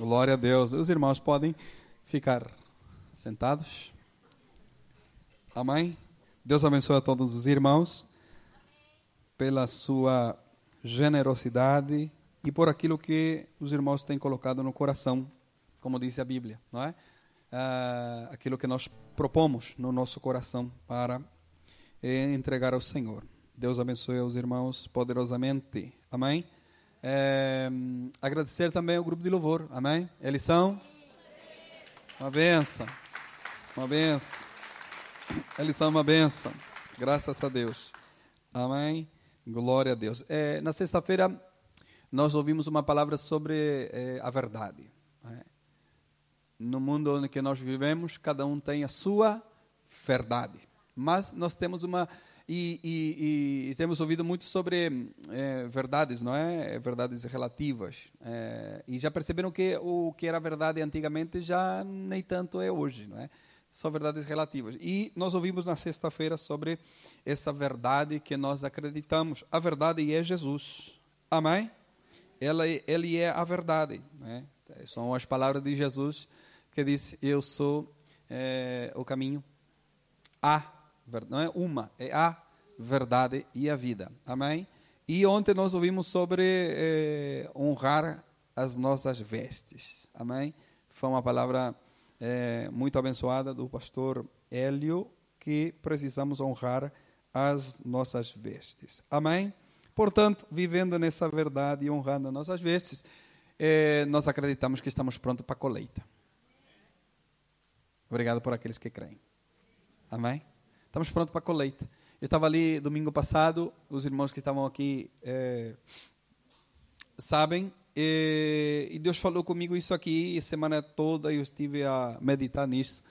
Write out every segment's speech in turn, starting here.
Glória a Deus. Os irmãos podem ficar sentados. Amém? Deus abençoe a todos os irmãos pela sua generosidade e por aquilo que os irmãos têm colocado no coração, como diz a Bíblia, não é? Ah, aquilo que nós propomos no nosso coração para eh, entregar ao Senhor. Deus abençoe os irmãos poderosamente. Amém? É, agradecer também ao grupo de louvor. Amém? Eles são uma benção. Uma benção. Eles são uma benção. Graças a Deus. Amém? Glória a Deus. É, na sexta-feira, nós ouvimos uma palavra sobre é, a verdade. Né? No mundo onde nós vivemos, cada um tem a sua verdade. Mas nós temos uma e, e, e, temos ouvido muito sobre é, verdades, não é? Verdades relativas. É, e já perceberam que o que era verdade antigamente já nem tanto é hoje, não é? São verdades relativas. E nós ouvimos na sexta-feira sobre essa verdade que nós acreditamos. A verdade é Jesus. Amém? Ela, ele é a verdade. Né? São as palavras de Jesus que diz: Eu sou é, o caminho, a não é uma, é a verdade e a vida. Amém? E ontem nós ouvimos sobre eh, honrar as nossas vestes. Amém? Foi uma palavra eh, muito abençoada do pastor Hélio, que precisamos honrar as nossas vestes. Amém? Portanto, vivendo nessa verdade e honrando nossas vestes, eh, nós acreditamos que estamos prontos para a colheita. Obrigado por aqueles que creem. Amém? Estamos prontos para a colheita. Eu estava ali domingo passado, os irmãos que estavam aqui é, sabem, e, e, Deus falou comigo isso aqui, e semana toda eu estive a meditar nisso.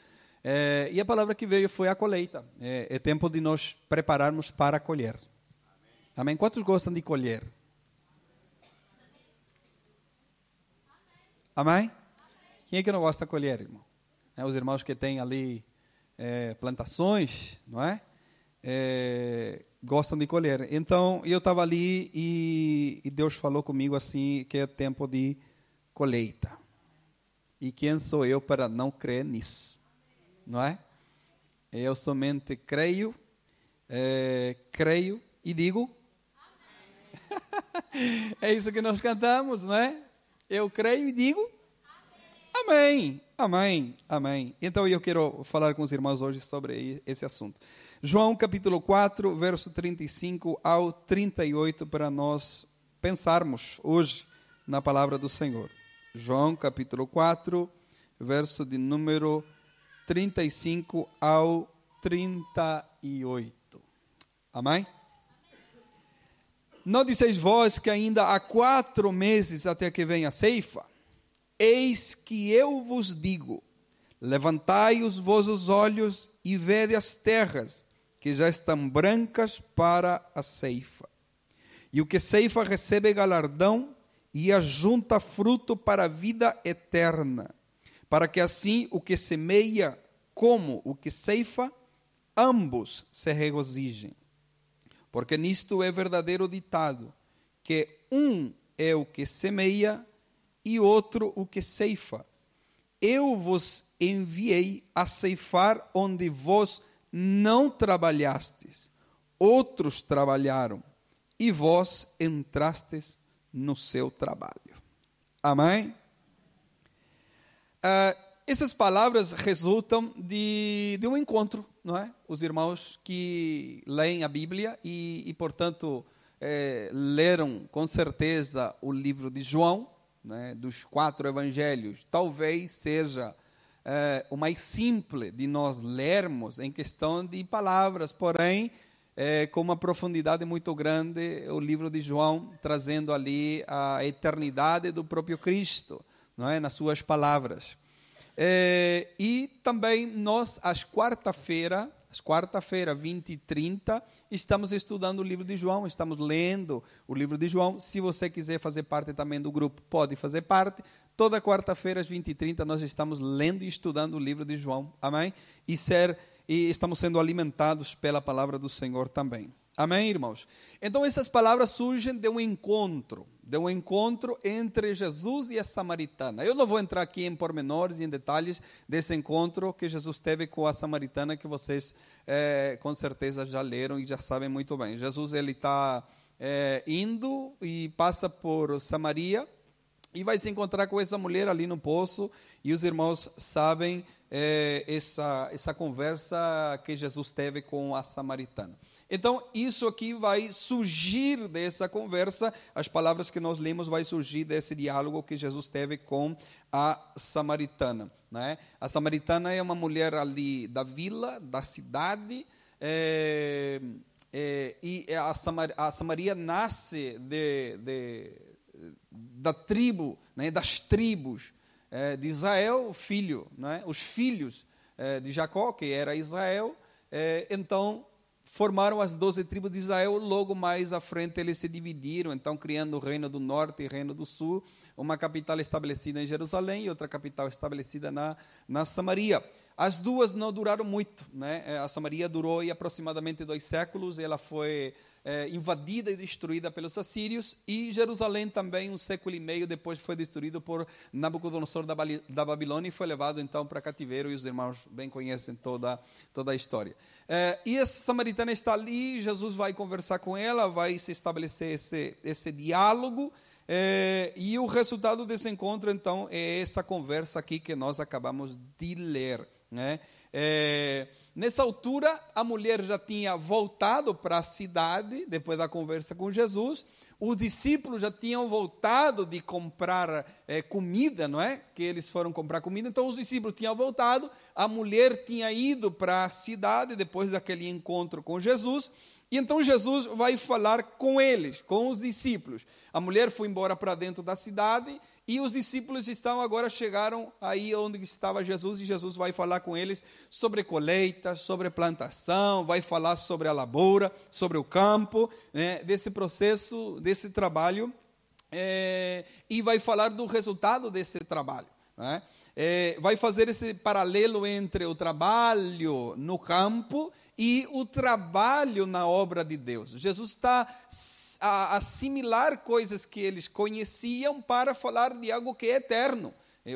É, e a palavra que veio foi a colheita. É, é tempo de nós prepararmos para colher. Amém. Amém? Quantos gostam de colher? Amém? Amém? Quem é que não gosta de colher, irmão? É, os irmãos que têm ali é, plantações, não é? é? Gostam de colher. Então, eu estava ali e, e, Deus falou comigo assim que é tempo de colheita. E quem sou eu para não crer nisso? Não é? Eu somente creio, é, creio e digo. é isso que nós cantamos, não é? Eu creio e digo. Amém. Amém, amém. Então eu quero falar com os irmãos hoje sobre esse assunto. João capítulo 4, verso 35 ao 38, para nós pensarmos hoje na palavra do Senhor. João capítulo 4, verso de número 35 ao 38. Amém? Não disseis vós que ainda há quatro meses até que venha a ceifa? Eis que eu vos digo: levantai os vossos olhos e vede as terras, que já estão brancas para a ceifa. E o que ceifa recebe galardão e ajunta fruto para a vida eterna, para que assim o que semeia como o que ceifa, ambos se regozijem. Porque nisto é verdadeiro ditado, que um é o que semeia e outro o que ceifa. Eu vos enviei a ceifar onde vós não trabalhastes, outros trabalharam, e vós entrastes no seu trabalho. Amém? Uh, essas palavras resultam de, de um encontro, não é? Os irmãos que leem a Bíblia e, e portanto, é, leram com certeza o livro de João, né, dos quatro evangelhos, talvez seja é, o mais simples de nós lermos em questão de palavras, porém, é, com uma profundidade muito grande, o livro de João trazendo ali a eternidade do próprio Cristo, não é, nas suas palavras. É, e também nós, às quarta-feira, às quarta-feira, 20 e 30, estamos estudando o livro de João, estamos lendo o livro de João. Se você quiser fazer parte também do grupo, pode fazer parte. Toda quarta-feira, às 20 e 30, nós estamos lendo e estudando o livro de João. Amém? E, ser, e estamos sendo alimentados pela palavra do Senhor também. Amém, irmãos? Então, essas palavras surgem de um encontro, de um encontro entre Jesus e a samaritana. Eu não vou entrar aqui em pormenores e em detalhes desse encontro que Jesus teve com a samaritana, que vocês é, com certeza já leram e já sabem muito bem. Jesus ele está é, indo e passa por Samaria e vai se encontrar com essa mulher ali no poço e os irmãos sabem é, essa, essa conversa que Jesus teve com a samaritana. Então, isso aqui vai surgir dessa conversa, as palavras que nós lemos vai surgir desse diálogo que Jesus teve com a samaritana. Né? A samaritana é uma mulher ali da vila, da cidade, é, é, e a, Samar, a Samaria nasce de, de, da tribo, né, das tribos é, de Israel, filho, né, os filhos é, de Jacó, que era Israel, é, então formaram as doze tribos de Israel, logo mais à frente eles se dividiram, então criando o reino do norte e o reino do sul, uma capital estabelecida em Jerusalém e outra capital estabelecida na, na Samaria. As duas não duraram muito, né? É, a Samaria durou aproximadamente dois séculos, ela foi é, invadida e destruída pelos assírios, e Jerusalém também, um século e meio depois, foi destruído por Nabucodonosor da, da Babilônia e foi levado então para cativeiro, e os irmãos bem conhecem toda, toda a história. É, e essa samaritana está ali, Jesus vai conversar com ela, vai se estabelecer esse, esse diálogo, é, e o resultado desse encontro, então, é essa conversa aqui que nós acabamos de ler. Né? É, nessa altura, a mulher já tinha voltado para a cidade, depois da conversa com Jesus. Os discípulos já tinham voltado de comprar é, comida, não é? Que eles foram comprar comida. Então, os discípulos tinham voltado. A mulher tinha ido para a cidade depois daquele encontro com Jesus. E então Jesus vai falar com eles, com os discípulos. A mulher foi embora para dentro da cidade e os discípulos estão agora chegaram aí onde estava Jesus e Jesus vai falar com eles sobre colheita, sobre plantação, vai falar sobre a lavoura, sobre o campo, né, desse processo, desse trabalho é, e vai falar do resultado desse trabalho. Né? É, vai fazer esse paralelo entre o trabalho no campo e o trabalho na obra de Deus. Jesus está a assimilar coisas que eles conheciam para falar de algo que é eterno.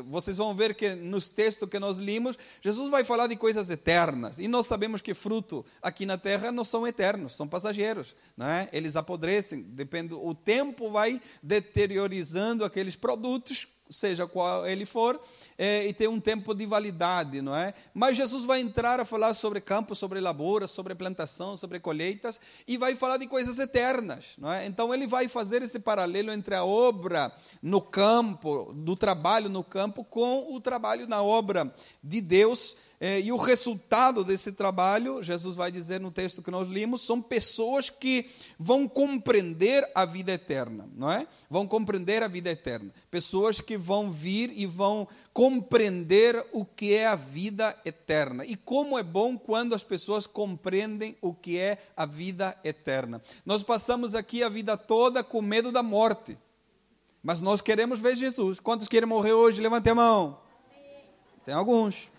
Vocês vão ver que nos textos que nós limos, Jesus vai falar de coisas eternas. E nós sabemos que fruto aqui na terra não são eternos, são passageiros. Não é? Eles apodrecem, depende, o tempo vai deteriorizando aqueles produtos seja qual ele for, é, e tem um tempo de validade, não é? Mas Jesus vai entrar a falar sobre campo, sobre lavoura, sobre plantação, sobre colheitas, e vai falar de coisas eternas, não é? Então ele vai fazer esse paralelo entre a obra no campo, do trabalho no campo, com o trabalho na obra de Deus é, e o resultado desse trabalho, Jesus vai dizer no texto que nós limos, são pessoas que vão compreender a vida eterna, não é? Vão compreender a vida eterna. Pessoas que vão vir e vão compreender o que é a vida eterna. E como é bom quando as pessoas compreendem o que é a vida eterna. Nós passamos aqui a vida toda com medo da morte. Mas nós queremos ver Jesus. Quantos querem morrer hoje? Levante a mão. Tem alguns.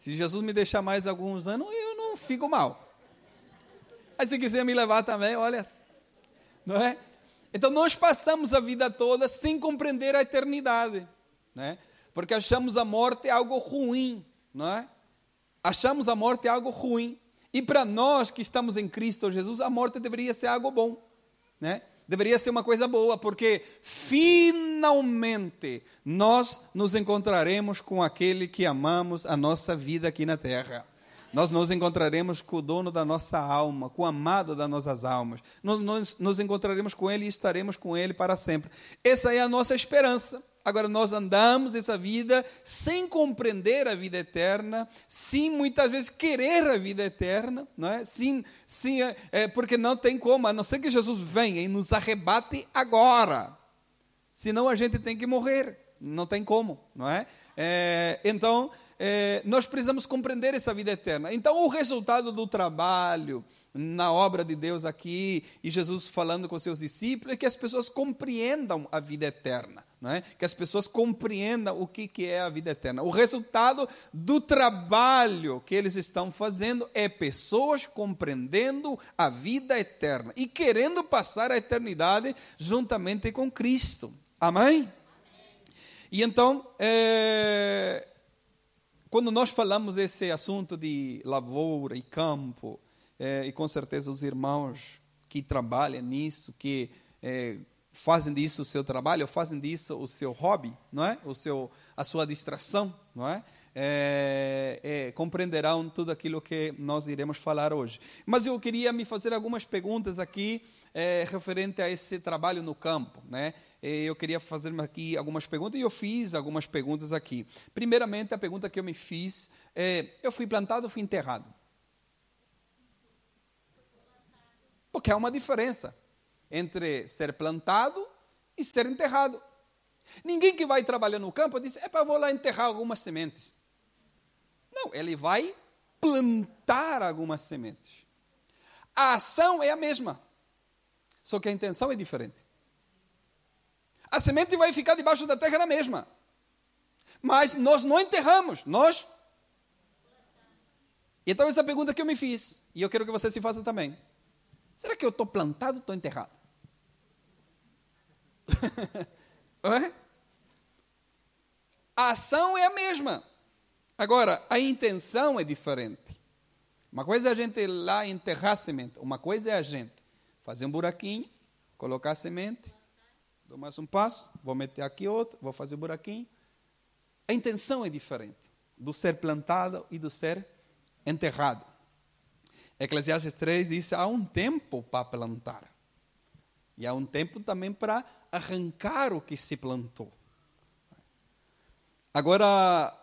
Se Jesus me deixar mais alguns anos, eu não fico mal. Mas se quiser me levar também, olha, não é? Então nós passamos a vida toda sem compreender a eternidade, né? Porque achamos a morte algo ruim, não é? Achamos a morte algo ruim. E para nós que estamos em Cristo Jesus, a morte deveria ser algo bom, né? Deveria ser uma coisa boa, porque finalmente nós nos encontraremos com aquele que amamos a nossa vida aqui na terra. Nós nos encontraremos com o dono da nossa alma, com o amado das nossas almas. Nós, nós nos encontraremos com ele e estaremos com ele para sempre. Essa é a nossa esperança. Agora, nós andamos essa vida sem compreender a vida eterna, sem muitas vezes querer a vida eterna, não é? Sim, sim é, é, porque não tem como, a não ser que Jesus venha e nos arrebate agora. Senão a gente tem que morrer, não tem como, não é? É, então, é, nós precisamos compreender essa vida eterna. Então, o resultado do trabalho na obra de Deus aqui, e Jesus falando com seus discípulos, é que as pessoas compreendam a vida eterna. Não é? Que as pessoas compreendam o que, que é a vida eterna. O resultado do trabalho que eles estão fazendo é pessoas compreendendo a vida eterna e querendo passar a eternidade juntamente com Cristo. Amém? Amém. E então, é, quando nós falamos desse assunto de lavoura e campo, é, e com certeza os irmãos que trabalham nisso, que é, fazem disso o seu trabalho, fazem disso o seu hobby, não é? O seu, a sua distração, não é? É, é, compreenderão tudo aquilo que nós iremos falar hoje. Mas eu queria me fazer algumas perguntas aqui é, referente a esse trabalho no campo, né? Eh, eu queria fazer aqui algumas perguntas e eu fiz algumas perguntas aqui. Primeiramente, a pergunta que eu me fiz é: eu fui plantado ou fui enterrado? Porque há uma diferença entre ser plantado e ser enterrado. Ninguém que vai trabalhar no campo diz: é para vou lá enterrar algumas sementes. Não, ele vai plantar algumas sementes. A ação é a mesma, só que a intenção é diferente. A semente vai ficar debaixo da terra na mesma. Mas nós não enterramos, nós. Então, essa é pergunta que eu me fiz, e eu quero que você se faça também. Será que eu estou plantado ou estou enterrado? A ação é a mesma. Agora, a intenção é diferente. Uma coisa é a gente ir lá enterrar semente, uma coisa é a gente fazer um buraquinho, colocar semente, Dou mais um passo, vou meter aqui outro, vou fazer um buraquinho. A intenção é diferente do ser plantado e do ser enterrado. Eclesiastes 3 diz: há um tempo para plantar, e há um tempo também para arrancar o que se plantou. Agora,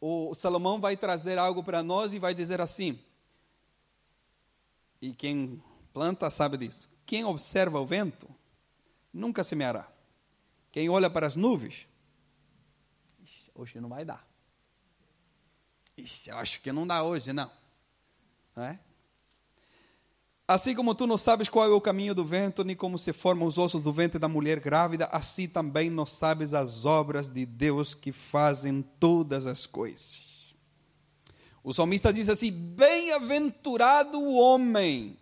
o Salomão vai trazer algo para nós e vai dizer assim, e quem planta sabe disso: quem observa o vento nunca semeará. Quem olha para as nuvens, hoje não vai dar. Ixi, eu acho que não dá hoje, não. não é? Assim como tu não sabes qual é o caminho do vento, nem como se formam os ossos do ventre da mulher grávida, assim também não sabes as obras de Deus que fazem todas as coisas. O salmista diz assim: Bem-aventurado o homem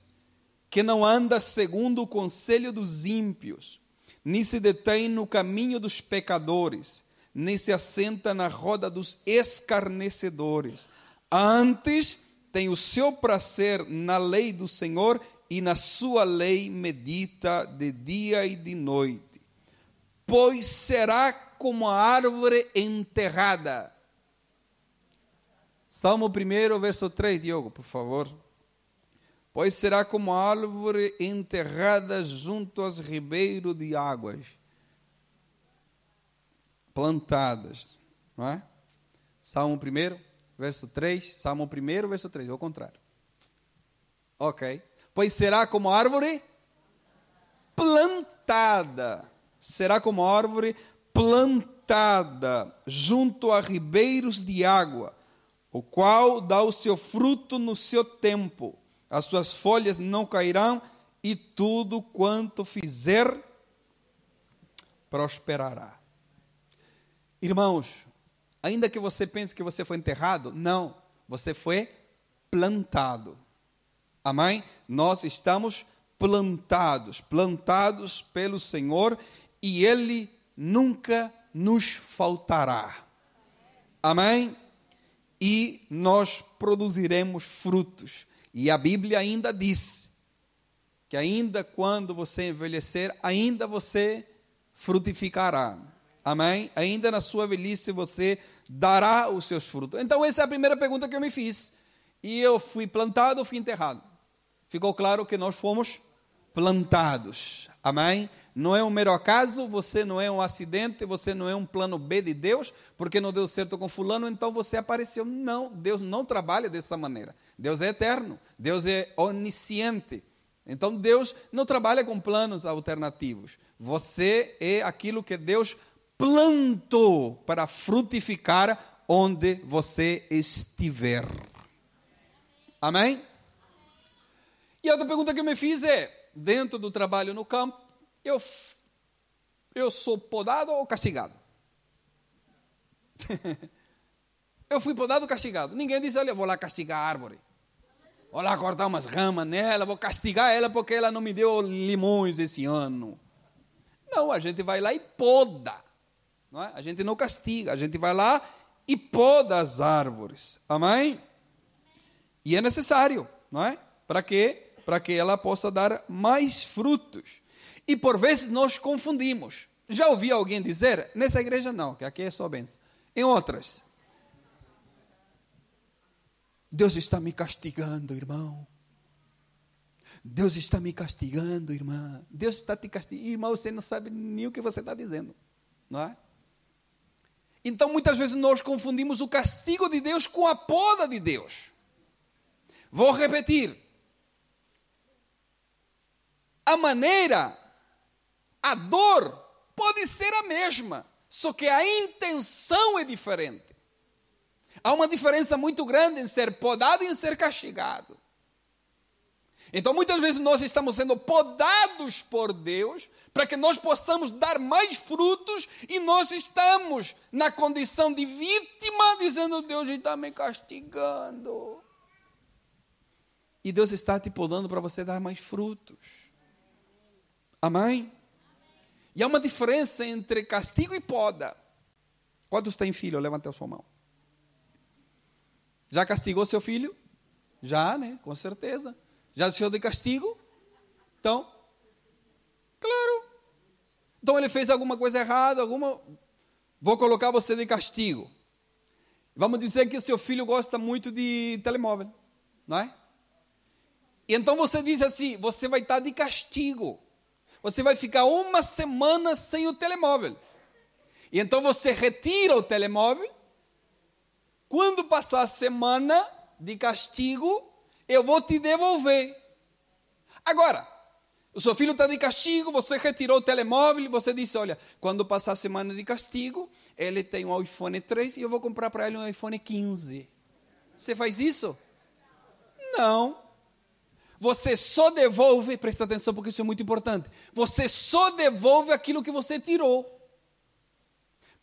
que não anda segundo o conselho dos ímpios, nem se detém no caminho dos pecadores, nem se assenta na roda dos escarnecedores. Antes tem o seu prazer na lei do Senhor e na sua lei medita de dia e de noite. Pois será como a árvore enterrada. Salmo 1, verso 3, Diogo, por favor pois será como árvore enterrada junto aos ribeiros de águas, plantadas, não é? Salmo 1, verso 3, Salmo 1, verso 3, ao contrário. Ok. Pois será como árvore plantada, será como árvore plantada junto a ribeiros de água, o qual dá o seu fruto no seu tempo as suas folhas não cairão, e tudo quanto fizer prosperará. Irmãos, ainda que você pense que você foi enterrado, não, você foi plantado. Amém? Nós estamos plantados, plantados pelo Senhor e Ele nunca nos faltará. Amém? E nós produziremos frutos. E a Bíblia ainda diz que ainda quando você envelhecer, ainda você frutificará. Amém? Ainda na sua velhice você dará os seus frutos. Então essa é a primeira pergunta que eu me fiz. E eu fui plantado fui enterrado? Ficou claro que nós fomos plantados. Amém? não é um mero acaso, você não é um acidente, você não é um plano B de Deus, porque não deu certo com fulano, então você apareceu. Não, Deus não trabalha dessa maneira. Deus é eterno, Deus é onisciente. Então Deus não trabalha com planos alternativos. Você é aquilo que Deus plantou para frutificar onde você estiver. Amém? E a outra pergunta que eu me fiz é: dentro do trabalho no campo, eu, eu sou podado ou castigado? eu fui podado ou castigado? Ninguém diz: olha, eu vou lá castigar a árvore. Vou lá cortar umas ramas nela, vou castigar ela porque ela não me deu limões esse ano. Não, a gente vai lá e poda. Não é? A gente não castiga, a gente vai lá e poda as árvores. Amém? E é necessário, não é? Para quê? Para que ela possa dar mais frutos. E por vezes nós confundimos. Já ouvi alguém dizer, nessa igreja não, que aqui é só bênção. Em outras, Deus está me castigando, irmão. Deus está me castigando, irmã. Deus está te castigando. Irmão, você não sabe nem o que você está dizendo. Não é? Então, muitas vezes nós confundimos o castigo de Deus com a poda de Deus. Vou repetir. A maneira, a dor pode ser a mesma, só que a intenção é diferente. Há uma diferença muito grande em ser podado e em ser castigado. Então, muitas vezes nós estamos sendo podados por Deus para que nós possamos dar mais frutos e nós estamos na condição de vítima, dizendo: Deus está me castigando. E Deus está te podando para você dar mais frutos. Amém? E há uma diferença entre castigo e poda. Quantos têm filho? Levanta a sua mão. Já castigou seu filho? Já, né? Com certeza. Já deixou de castigo? Então, claro. Então ele fez alguma coisa errada, alguma. Vou colocar você de castigo. Vamos dizer que o seu filho gosta muito de telemóvel, não é? E então você diz assim: você vai estar de castigo. Você vai ficar uma semana sem o telemóvel. E então você retira o telemóvel quando passar a semana de castigo, eu vou te devolver. Agora, o seu filho está de castigo, você retirou o telemóvel, você disse: Olha, quando passar a semana de castigo, ele tem um iPhone 3 e eu vou comprar para ele um iPhone 15. Você faz isso? Não. Você só devolve, presta atenção porque isso é muito importante. Você só devolve aquilo que você tirou.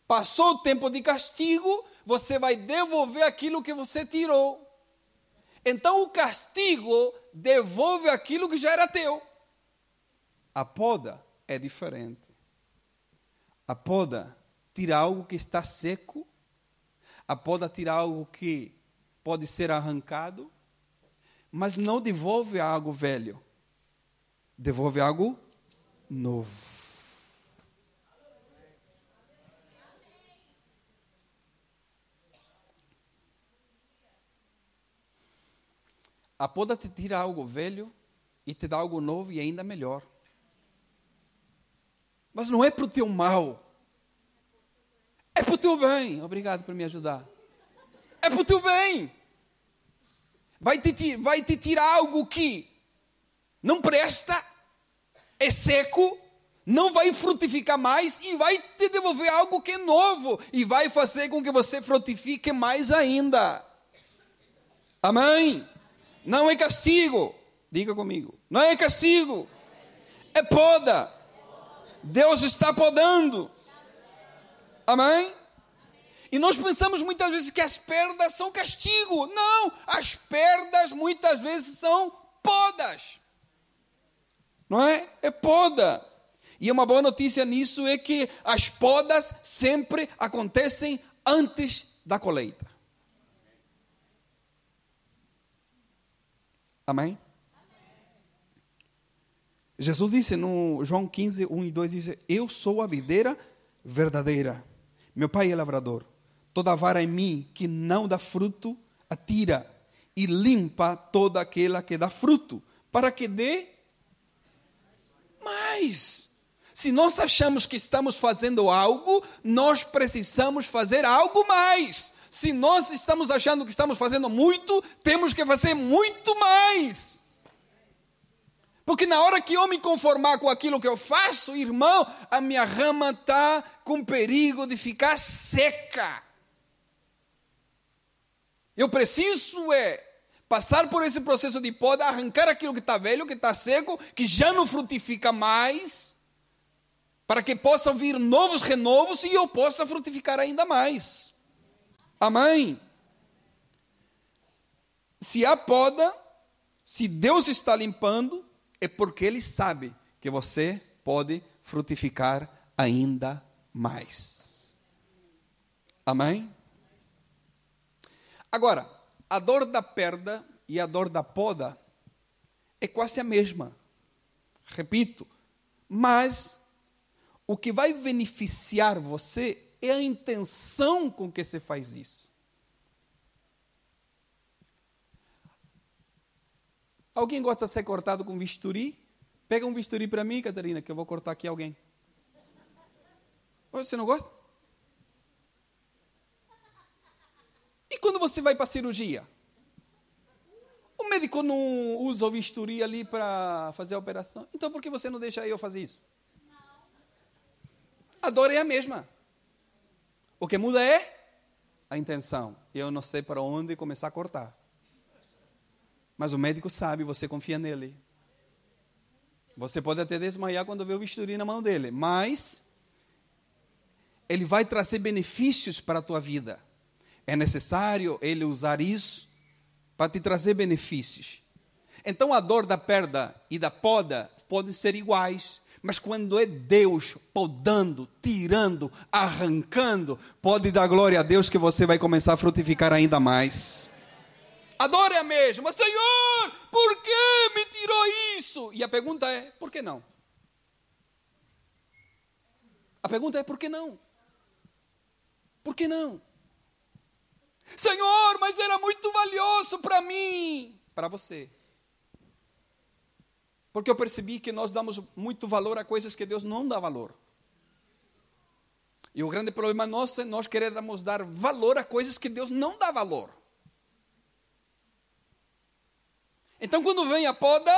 Passou o tempo de castigo, você vai devolver aquilo que você tirou. Então o castigo devolve aquilo que já era teu. A poda é diferente. A poda tira algo que está seco, a poda tira algo que pode ser arrancado, mas não devolve algo velho. Devolve algo novo. A poda te tira algo velho e te dá algo novo e ainda melhor. Mas não é para o teu mal. É para o teu bem. Obrigado por me ajudar. É para o teu bem. Vai te, vai te tirar algo que não presta, é seco, não vai frutificar mais e vai te devolver algo que é novo e vai fazer com que você frutifique mais ainda. Amém? Não é castigo. Diga comigo. Não é castigo. É poda. Deus está podando. Amém? E nós pensamos muitas vezes que as perdas são castigo. Não, as perdas muitas vezes são podas. Não é? É poda. E uma boa notícia nisso é que as podas sempre acontecem antes da colheita. Amém? Jesus disse no João 15, 1 e 2: diz, Eu sou a videira verdadeira, meu pai é lavrador. Toda vara em mim que não dá fruto, atira e limpa toda aquela que dá fruto, para que dê mais. Se nós achamos que estamos fazendo algo, nós precisamos fazer algo mais. Se nós estamos achando que estamos fazendo muito, temos que fazer muito mais. Porque na hora que eu me conformar com aquilo que eu faço, irmão, a minha rama está com perigo de ficar seca. Eu preciso é passar por esse processo de poda, arrancar aquilo que está velho, que está seco, que já não frutifica mais, para que possam vir novos renovos e eu possa frutificar ainda mais. Amém? Se há poda, se Deus está limpando, é porque Ele sabe que você pode frutificar ainda mais. Amém? Agora, a dor da perda e a dor da poda é quase a mesma. Repito, mas o que vai beneficiar você é a intenção com que você faz isso. Alguém gosta de ser cortado com bisturi? Pega um bisturi para mim, Catarina, que eu vou cortar aqui alguém. Você não gosta? E quando você vai para a cirurgia? O médico não usa o bisturi ali para fazer a operação. Então por que você não deixa eu fazer isso? A dor é a mesma. O que muda é a intenção. Eu não sei para onde começar a cortar. Mas o médico sabe, você confia nele. Você pode até desmaiar quando vê o bisturi na mão dele, mas ele vai trazer benefícios para a tua vida. É necessário ele usar isso para te trazer benefícios. Então a dor da perda e da poda podem ser iguais, mas quando é Deus podando, tirando, arrancando, pode dar glória a Deus que você vai começar a frutificar ainda mais. Adore a mesma. Senhor, por que me tirou isso? E a pergunta é: por que não? A pergunta é: por que não? Por que não? Senhor, mas era muito valioso para mim. Para você. Porque eu percebi que nós damos muito valor a coisas que Deus não dá valor. E o grande problema nosso é nós queremos dar valor a coisas que Deus não dá valor. Então, quando vem a poda,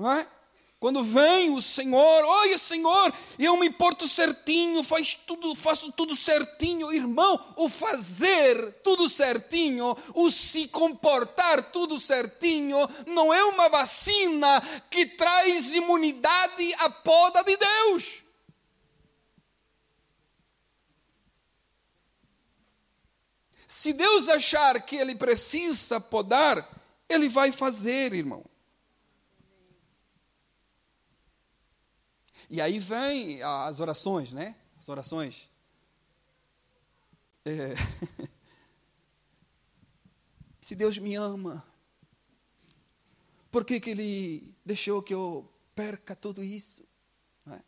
é? Quando vem o Senhor, olha Senhor, eu me porto certinho, faz tudo, faço tudo certinho, irmão, o fazer tudo certinho, o se comportar tudo certinho, não é uma vacina que traz imunidade à poda de Deus. Se Deus achar que Ele precisa podar, ele vai fazer, irmão. E aí vem as orações, né? As orações. É... Se Deus me ama, por que, que Ele deixou que eu perca tudo isso? É?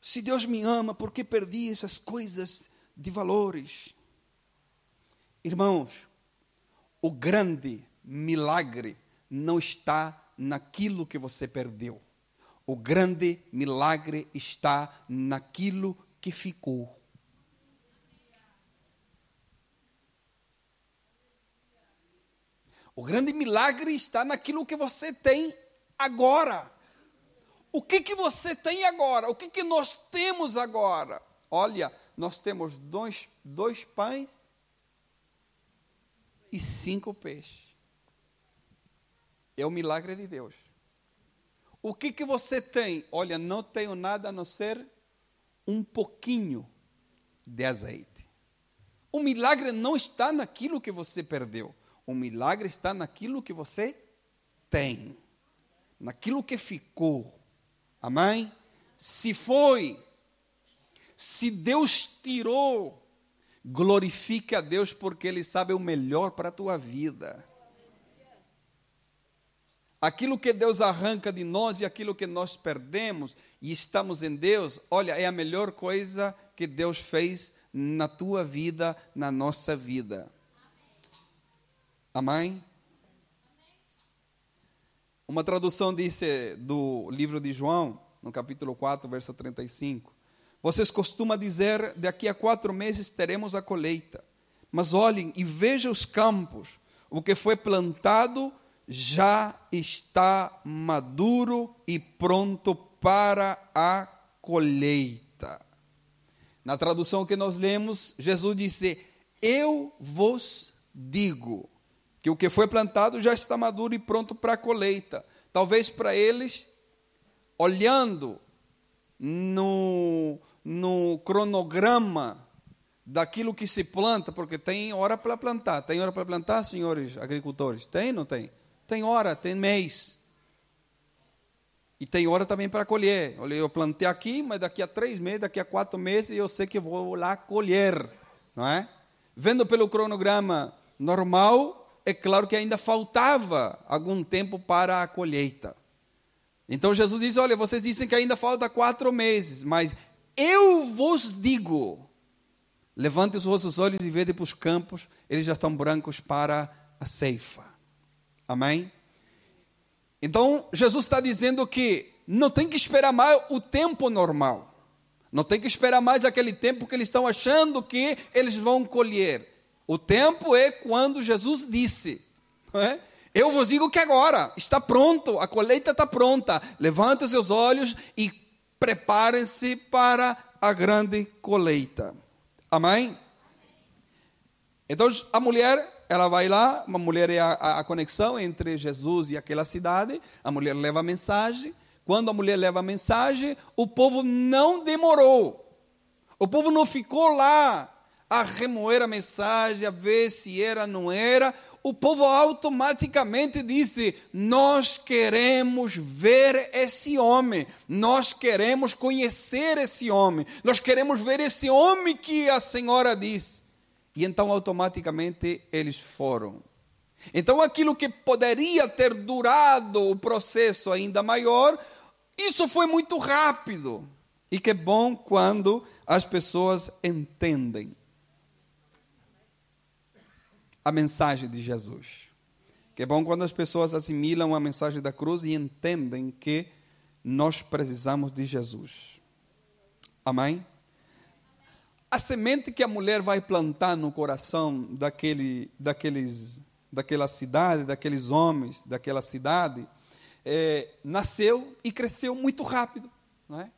Se Deus me ama, por que perdi essas coisas de valores? Irmãos, o grande milagre não está naquilo que você perdeu. O grande milagre está naquilo que ficou. O grande milagre está naquilo que você tem agora. O que, que você tem agora? O que, que nós temos agora? Olha, nós temos dois, dois pães e cinco peixes. É o milagre de Deus. O que, que você tem? Olha, não tenho nada a não ser um pouquinho de azeite. O milagre não está naquilo que você perdeu. O milagre está naquilo que você tem. Naquilo que ficou. Amém? Se foi, se Deus tirou, glorifique a Deus porque Ele sabe o melhor para a tua vida. Aquilo que Deus arranca de nós e aquilo que nós perdemos e estamos em Deus, olha, é a melhor coisa que Deus fez na tua vida, na nossa vida. Amém? Uma tradução disse do livro de João, no capítulo 4, verso 35. Vocês costumam dizer: daqui a quatro meses teremos a colheita. Mas olhem e vejam os campos, o que foi plantado já está maduro e pronto para a colheita. Na tradução que nós lemos, Jesus disse: Eu vos digo que o que foi plantado já está maduro e pronto para a colheita. Talvez para eles, olhando no, no cronograma daquilo que se planta, porque tem hora para plantar. Tem hora para plantar, senhores agricultores? Tem, não tem? Tem hora, tem mês. E tem hora também para colher. Olha, eu plantei aqui, mas daqui a três meses, daqui a quatro meses, eu sei que vou lá colher, não é? Vendo pelo cronograma normal, é claro que ainda faltava algum tempo para a colheita. Então Jesus diz: Olha, vocês dizem que ainda falta quatro meses, mas eu vos digo: levante os vossos olhos e vede para os campos, eles já estão brancos para a ceifa. Amém? Então, Jesus está dizendo que não tem que esperar mais o tempo normal. Não tem que esperar mais aquele tempo que eles estão achando que eles vão colher. O tempo é quando Jesus disse. É? Eu vos digo que agora está pronto, a colheita está pronta. Levantem seus olhos e preparem-se para a grande colheita. Amém? Então a mulher ela vai lá, uma mulher é a, a, conexão entre Jesus e aquela cidade, a mulher leva a mensagem. Quando a mulher leva a mensagem, o povo não demorou. O povo não ficou lá a remoer a mensagem, a ver se era, não era. O povo automaticamente disse: Nós queremos ver esse homem, nós queremos conhecer esse homem, nós queremos ver esse homem que a senhora disse. E então automaticamente eles foram. Então aquilo que poderia ter durado o processo ainda maior, isso foi muito rápido. E que bom quando as pessoas entendem a mensagem de Jesus. Que bom quando as pessoas assimilam a mensagem da cruz e entendem que nós precisamos de Jesus. Amém? A semente que a mulher vai plantar no coração daquele, daqueles, daquela cidade, daqueles homens, daquela cidade, é, nasceu e cresceu muito rápido. Não é?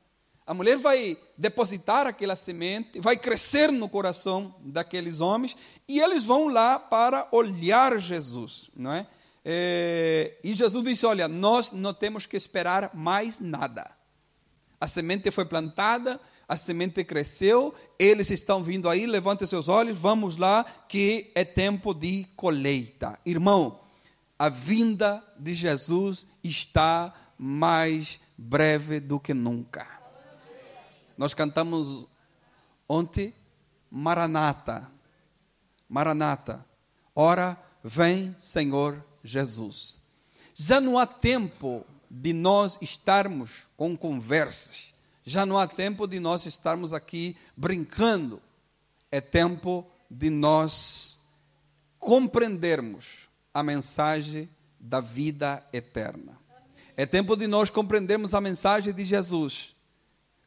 A mulher vai depositar aquela semente, vai crescer no coração daqueles homens e eles vão lá para olhar Jesus, não é? é e Jesus disse: Olha, nós não temos que esperar mais nada. A semente foi plantada, a semente cresceu, eles estão vindo aí, levante seus olhos, vamos lá, que é tempo de colheita. Irmão, a vinda de Jesus está mais breve do que nunca. Nós cantamos ontem, Maranata, Maranata, ora vem Senhor Jesus. Já não há tempo de nós estarmos com conversas já não há tempo de nós estarmos aqui brincando. É tempo de nós compreendermos a mensagem da vida eterna. É tempo de nós compreendermos a mensagem de Jesus.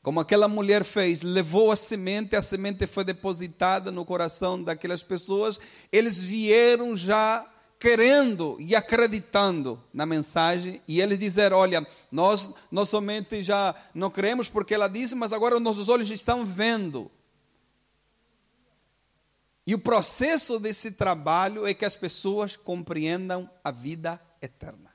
Como aquela mulher fez, levou a semente, a semente foi depositada no coração daquelas pessoas, eles vieram já querendo e acreditando na mensagem e eles dizer, olha, nós nós somente já não cremos porque ela disse, mas agora nossos olhos estão vendo. E o processo desse trabalho é que as pessoas compreendam a vida eterna.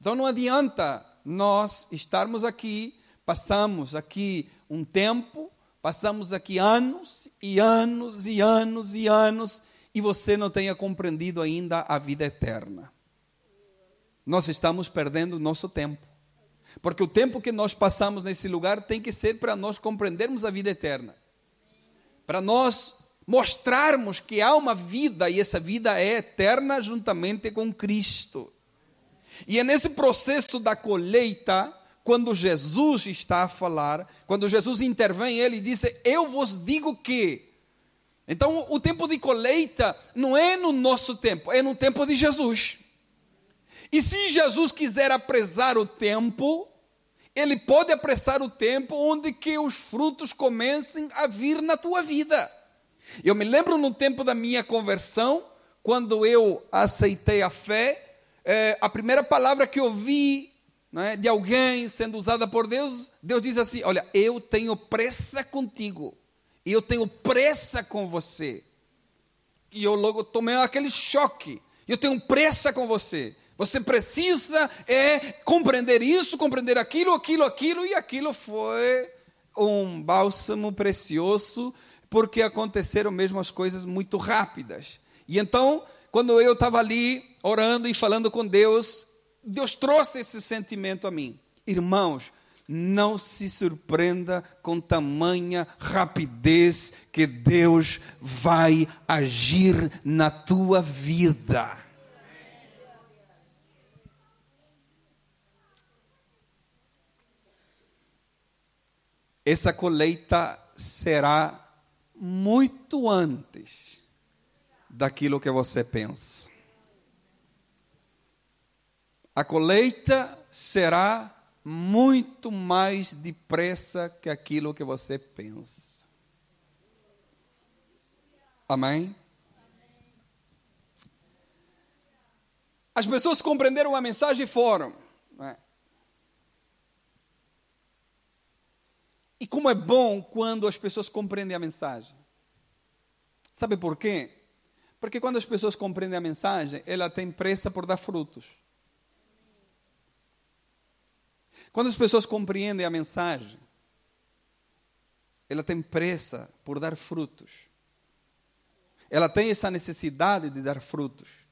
Então não adianta nós estarmos aqui, passamos aqui um tempo, passamos aqui anos e anos e anos e anos e você não tenha compreendido ainda a vida eterna. Nós estamos perdendo o nosso tempo. Porque o tempo que nós passamos nesse lugar tem que ser para nós compreendermos a vida eterna. Para nós mostrarmos que há uma vida e essa vida é eterna juntamente com Cristo. E é nesse processo da colheita, quando Jesus está a falar, quando Jesus intervém, ele diz: Eu vos digo que então, o tempo de colheita não é no nosso tempo, é no tempo de Jesus. E se Jesus quiser apressar o tempo, ele pode apressar o tempo onde que os frutos comecem a vir na tua vida. Eu me lembro no tempo da minha conversão, quando eu aceitei a fé, é, a primeira palavra que eu ouvi né, de alguém sendo usada por Deus, Deus diz assim: Olha, eu tenho pressa contigo, e eu tenho pressa com você. E eu logo tomei aquele choque. Eu tenho pressa com você. Você precisa é compreender isso, compreender aquilo, aquilo, aquilo, e aquilo foi um bálsamo precioso, porque aconteceram mesmo as coisas muito rápidas. E então, quando eu estava ali orando e falando com Deus, Deus trouxe esse sentimento a mim. Irmãos, não se surpreenda com tamanha rapidez que Deus vai agir na tua vida. Essa colheita será muito antes daquilo que você pensa. A colheita será muito mais depressa que aquilo que você pensa. Amém? As pessoas compreenderam a mensagem e foram. Né? E como é bom quando as pessoas compreendem a mensagem. Sabe por quê? Porque quando as pessoas compreendem a mensagem, ela tem pressa por dar frutos. Quando as pessoas compreendem a mensagem, ela tem pressa por dar frutos. Ela tem essa necessidade de dar frutos.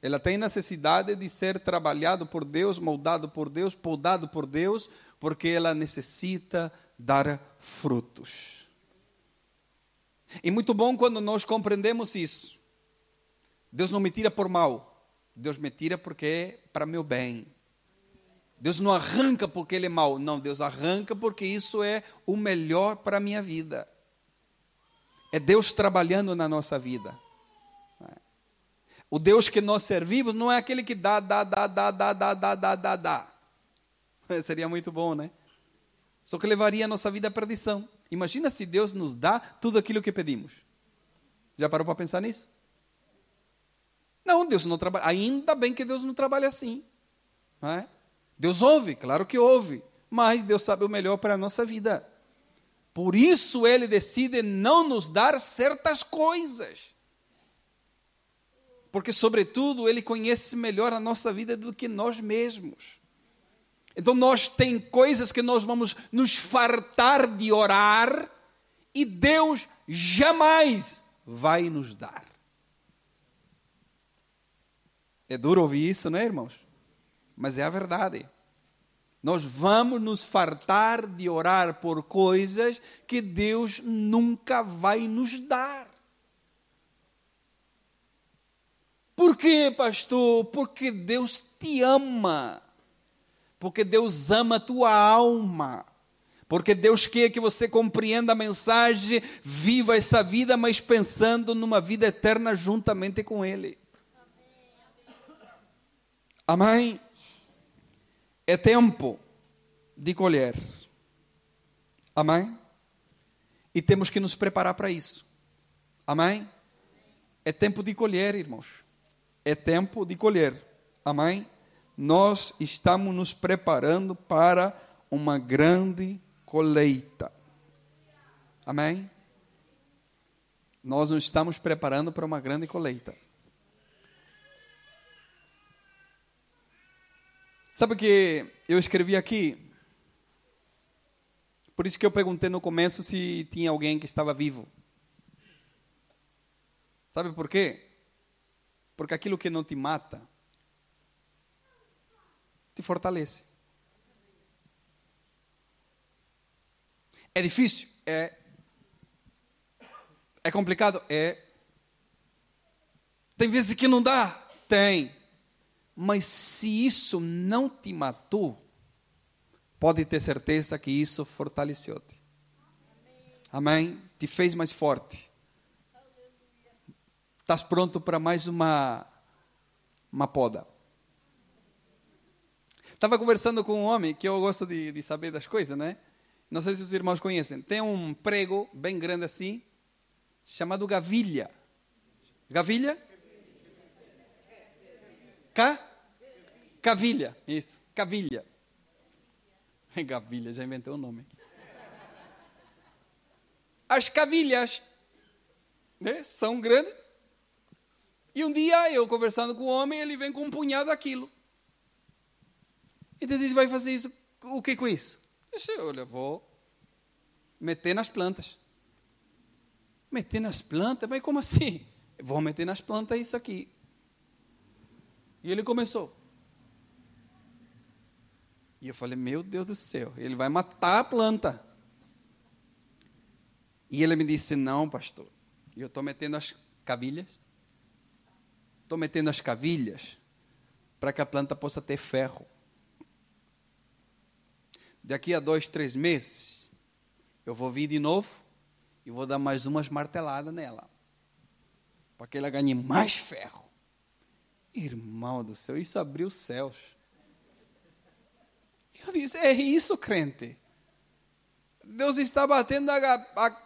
Ela tem necessidade de ser trabalhado por Deus, moldado por Deus, podado por Deus, porque ela necessita dar frutos. E muito bom quando nós compreendemos isso. Deus não me tira por mal, Deus me tira porque é para meu bem. Deus não arranca porque ele é mau. Não, Deus arranca porque isso é o melhor para a minha vida. É Deus trabalhando na nossa vida. O Deus que nós servimos não é aquele que dá, dá, dá, dá, dá, dá, dá, dá, dá, dá. Seria muito bom, né? Só que levaria a nossa vida à perdição. Imagina se Deus nos dá tudo aquilo que pedimos. Já parou para pensar nisso? Não, Deus não trabalha. Ainda bem que Deus não trabalha assim. Não é? Deus ouve, claro que ouve, mas Deus sabe o melhor para a nossa vida. Por isso ele decide não nos dar certas coisas. Porque, sobretudo, ele conhece melhor a nossa vida do que nós mesmos. Então, nós tem coisas que nós vamos nos fartar de orar e Deus jamais vai nos dar. É duro ouvir isso, não é, irmãos? Mas é a verdade. Nós vamos nos fartar de orar por coisas que Deus nunca vai nos dar. Por quê, pastor? Porque Deus te ama. Porque Deus ama a tua alma. Porque Deus quer que você compreenda a mensagem, viva essa vida, mas pensando numa vida eterna juntamente com Ele. Amém? É tempo de colher. Amém? E temos que nos preparar para isso. Amém? É tempo de colher, irmãos. É tempo de colher. Amém? Nós estamos nos preparando para uma grande colheita. Amém? Nós nos estamos preparando para uma grande colheita. Sabe o que eu escrevi aqui? Por isso que eu perguntei no começo se tinha alguém que estava vivo. Sabe por quê? Porque aquilo que não te mata te fortalece. É difícil? É. É complicado? É. Tem vezes que não dá? Tem. Mas se isso não te matou, pode ter certeza que isso fortaleceu-te. Amém? Te fez mais forte. Estás pronto para mais uma, uma poda. Estava conversando com um homem que eu gosto de, de saber das coisas, né? Não sei se os irmãos conhecem. Tem um prego bem grande assim, chamado gavilha. Gavilha? Ca? Cavilha, isso, cavilha. Gavilha, já inventei o um nome. As cavilhas né, são grandes. E um dia eu conversando com o homem, ele vem com um punhado daquilo. E ele diz: Vai fazer isso, o que com isso? Eu disse: Olha, vou meter nas plantas. Meter nas plantas? Mas como assim? Vou meter nas plantas isso aqui. E ele começou. E eu falei, meu Deus do céu, ele vai matar a planta. E ele me disse, não, pastor. Eu estou metendo as cavilhas. Estou metendo as cavilhas para que a planta possa ter ferro. Daqui a dois, três meses, eu vou vir de novo e vou dar mais umas marteladas nela. Para que ela ganhe mais ferro. Irmão do céu, isso abriu os céus. Eu disse: é isso, crente. Deus está batendo a, a,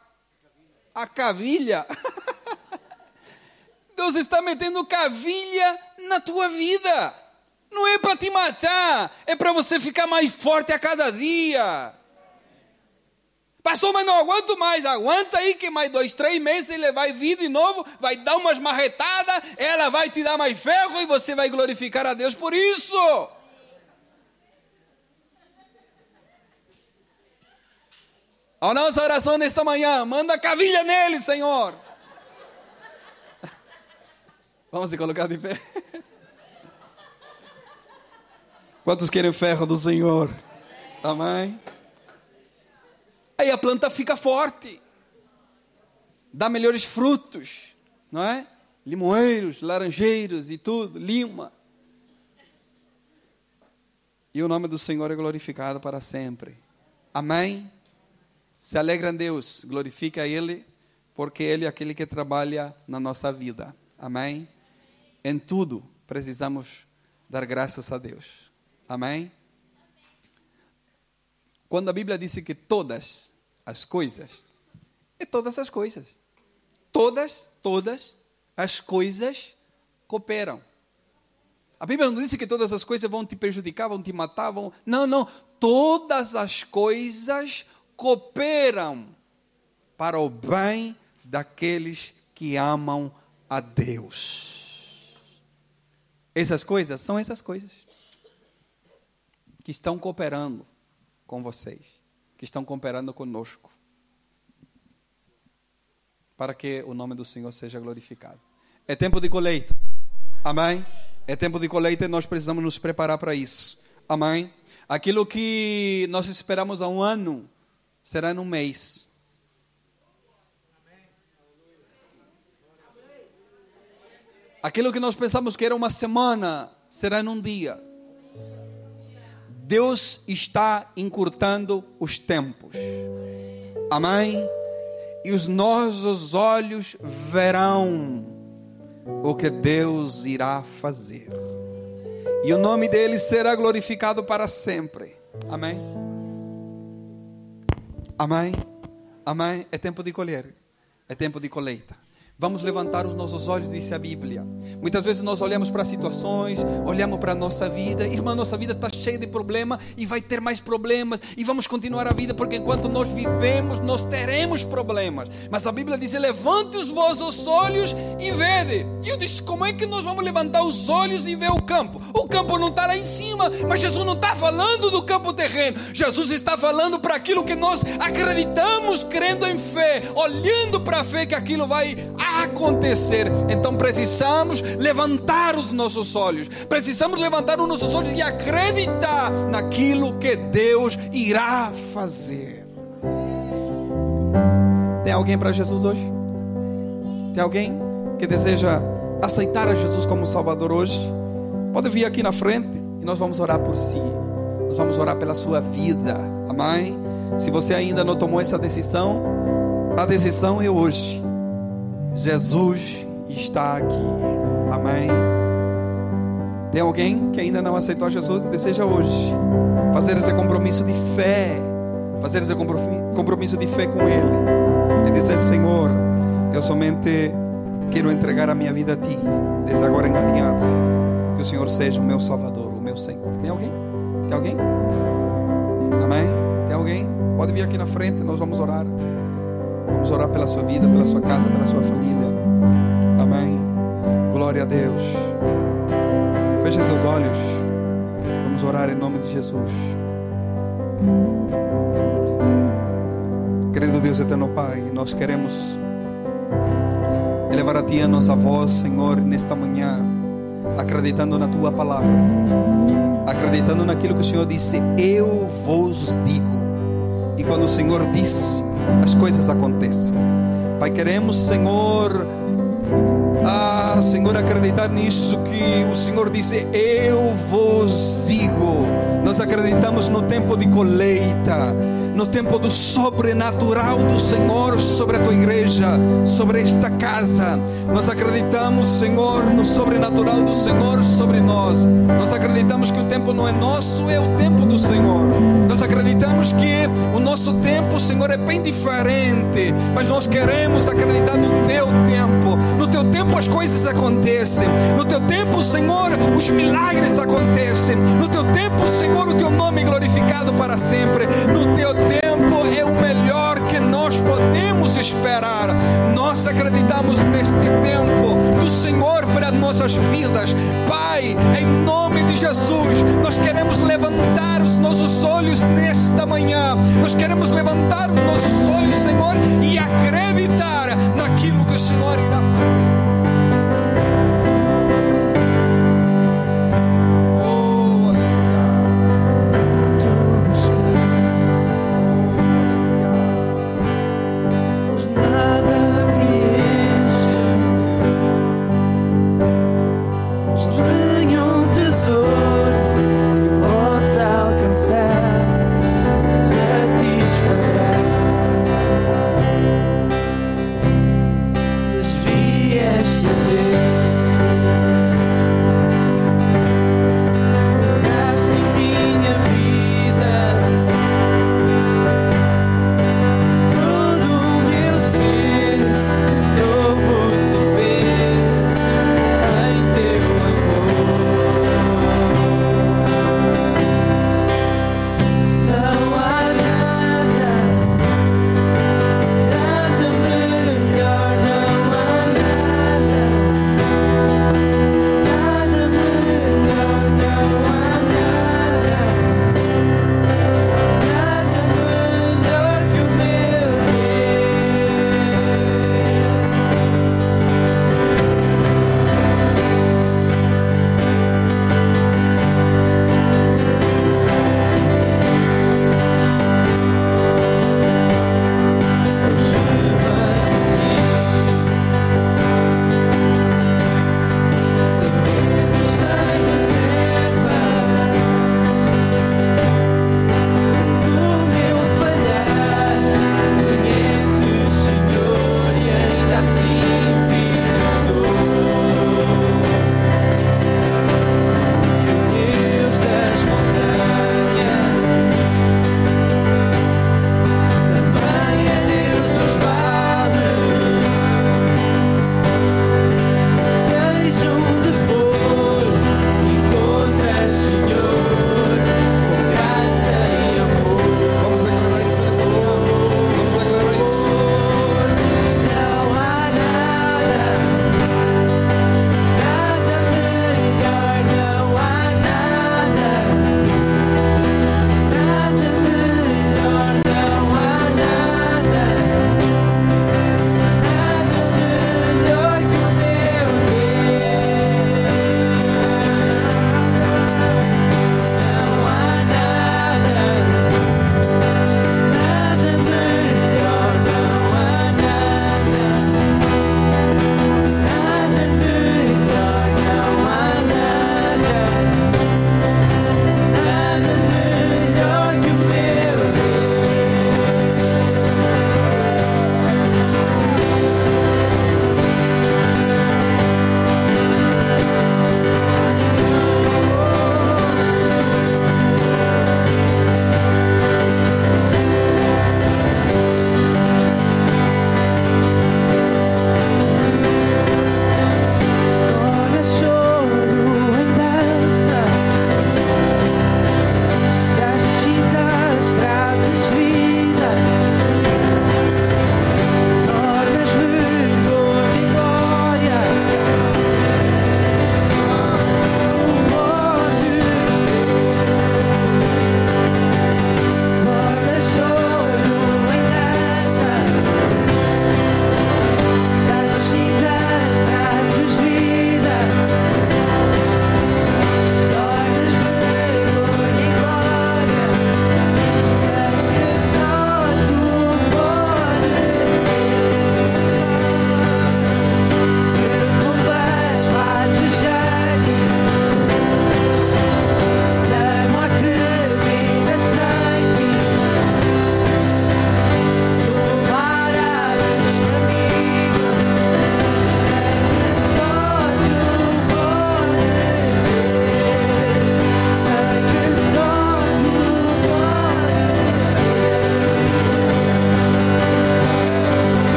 a cavilha. Deus está metendo cavilha na tua vida. Não é para te matar, é para você ficar mais forte a cada dia. Passou, mas não aguento mais. Aguenta aí que mais dois, três meses ele vai vir de novo, vai dar umas marretadas, ela vai te dar mais ferro e você vai glorificar a Deus por isso. A nossa oração nesta manhã, manda cavilha nele, Senhor. Vamos se colocar de pé. Quantos querem ferro do Senhor? Amém. Aí a planta fica forte, dá melhores frutos, não é? Limoeiros, laranjeiros e tudo, lima. E o nome do Senhor é glorificado para sempre. Amém? Se alegra em Deus, glorifica Ele, porque Ele é aquele que trabalha na nossa vida. Amém? Em tudo precisamos dar graças a Deus. Amém? Quando a Bíblia diz que todas as coisas, é todas as coisas. Todas, todas as coisas cooperam. A Bíblia não diz que todas as coisas vão te prejudicar, vão te matar, vão. Não, não. Todas as coisas cooperam para o bem daqueles que amam a Deus. Essas coisas são essas coisas que estão cooperando com vocês, que estão cooperando conosco, para que o nome do Senhor seja glorificado. É tempo de colheita, amém? É tempo de colheita e nós precisamos nos preparar para isso, amém? Aquilo que nós esperamos há um ano será num mês. Aquilo que nós pensamos que era uma semana será num dia. Deus está encurtando os tempos. Amém? E os nossos olhos verão o que Deus irá fazer. E o nome dele será glorificado para sempre. Amém? Amém? Amém? É tempo de colher. É tempo de colheita. Vamos levantar os nossos olhos, disse a Bíblia. Muitas vezes nós olhamos para situações, olhamos para a nossa vida, irmã, nossa vida está cheia de problemas e vai ter mais problemas, e vamos continuar a vida, porque enquanto nós vivemos, nós teremos problemas. Mas a Bíblia diz: levante os vossos olhos e vede. E eu disse: como é que nós vamos levantar os olhos e ver o campo? O campo não está lá em cima, mas Jesus não está falando do campo terreno, Jesus está falando para aquilo que nós acreditamos, crendo em fé, olhando para a fé que aquilo vai acontecer. Então precisamos levantar os nossos olhos, precisamos levantar os nossos olhos e acreditar naquilo que Deus irá fazer. Tem alguém para Jesus hoje? Tem alguém que deseja aceitar a Jesus como Salvador hoje? Pode vir aqui na frente e nós vamos orar por si. Nós vamos orar pela sua vida. Amém? Se você ainda não tomou essa decisão, a decisão é hoje. Jesus está aqui. Amém. Tem alguém que ainda não aceitou Jesus e deseja hoje fazer esse compromisso de fé, fazer esse compromisso de fé com Ele e dizer: Senhor, eu somente quero entregar a minha vida a Ti, desde agora em adiante. que o Senhor seja o meu Salvador, o meu Senhor. Tem alguém? Tem alguém? Amém? Tem alguém? Pode vir aqui na frente, nós vamos orar. Vamos orar pela sua vida, pela sua casa, pela sua família. Amém. Glória a Deus. Feche seus olhos. Vamos orar em nome de Jesus. Querido Deus eterno Pai, nós queremos elevar a Ti a nossa voz, Senhor, nesta manhã, acreditando na Tua palavra, acreditando naquilo que o Senhor disse: Eu vos digo. E quando o Senhor disse, as coisas acontecem. Pai, queremos, Senhor, ah, Senhor, acreditar nisso que o Senhor disse: Eu vos digo. Nós acreditamos no tempo de colheita no tempo do sobrenatural do Senhor sobre a tua igreja, sobre esta casa. Nós acreditamos, Senhor, no sobrenatural do Senhor sobre nós. Nós acreditamos que o tempo não é nosso, é o tempo do Senhor. Nós acreditamos que o nosso tempo, Senhor, é bem diferente, mas nós queremos acreditar no teu tempo. No teu tempo as coisas acontecem. No teu tempo, Senhor, os milagres acontecem. No teu tempo, Senhor, o teu nome é glorificado para sempre. No teu tempo é o melhor que nós podemos esperar. Nós acreditamos neste tempo do Senhor para nossas vidas. Pai, em nome de Jesus, nós queremos levantar os nossos olhos nesta manhã. Nós queremos levantar os nossos olhos, Senhor, e acreditar naquilo que o Senhor irá